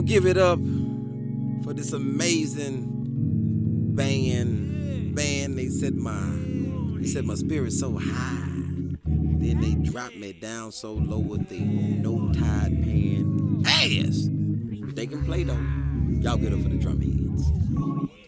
Y'all give it up for this amazing band. Band, they said my they set my spirit so high. Then they dropped me down so low with the no tide pan ass. They can play though. Y'all get up for the Drumhedz.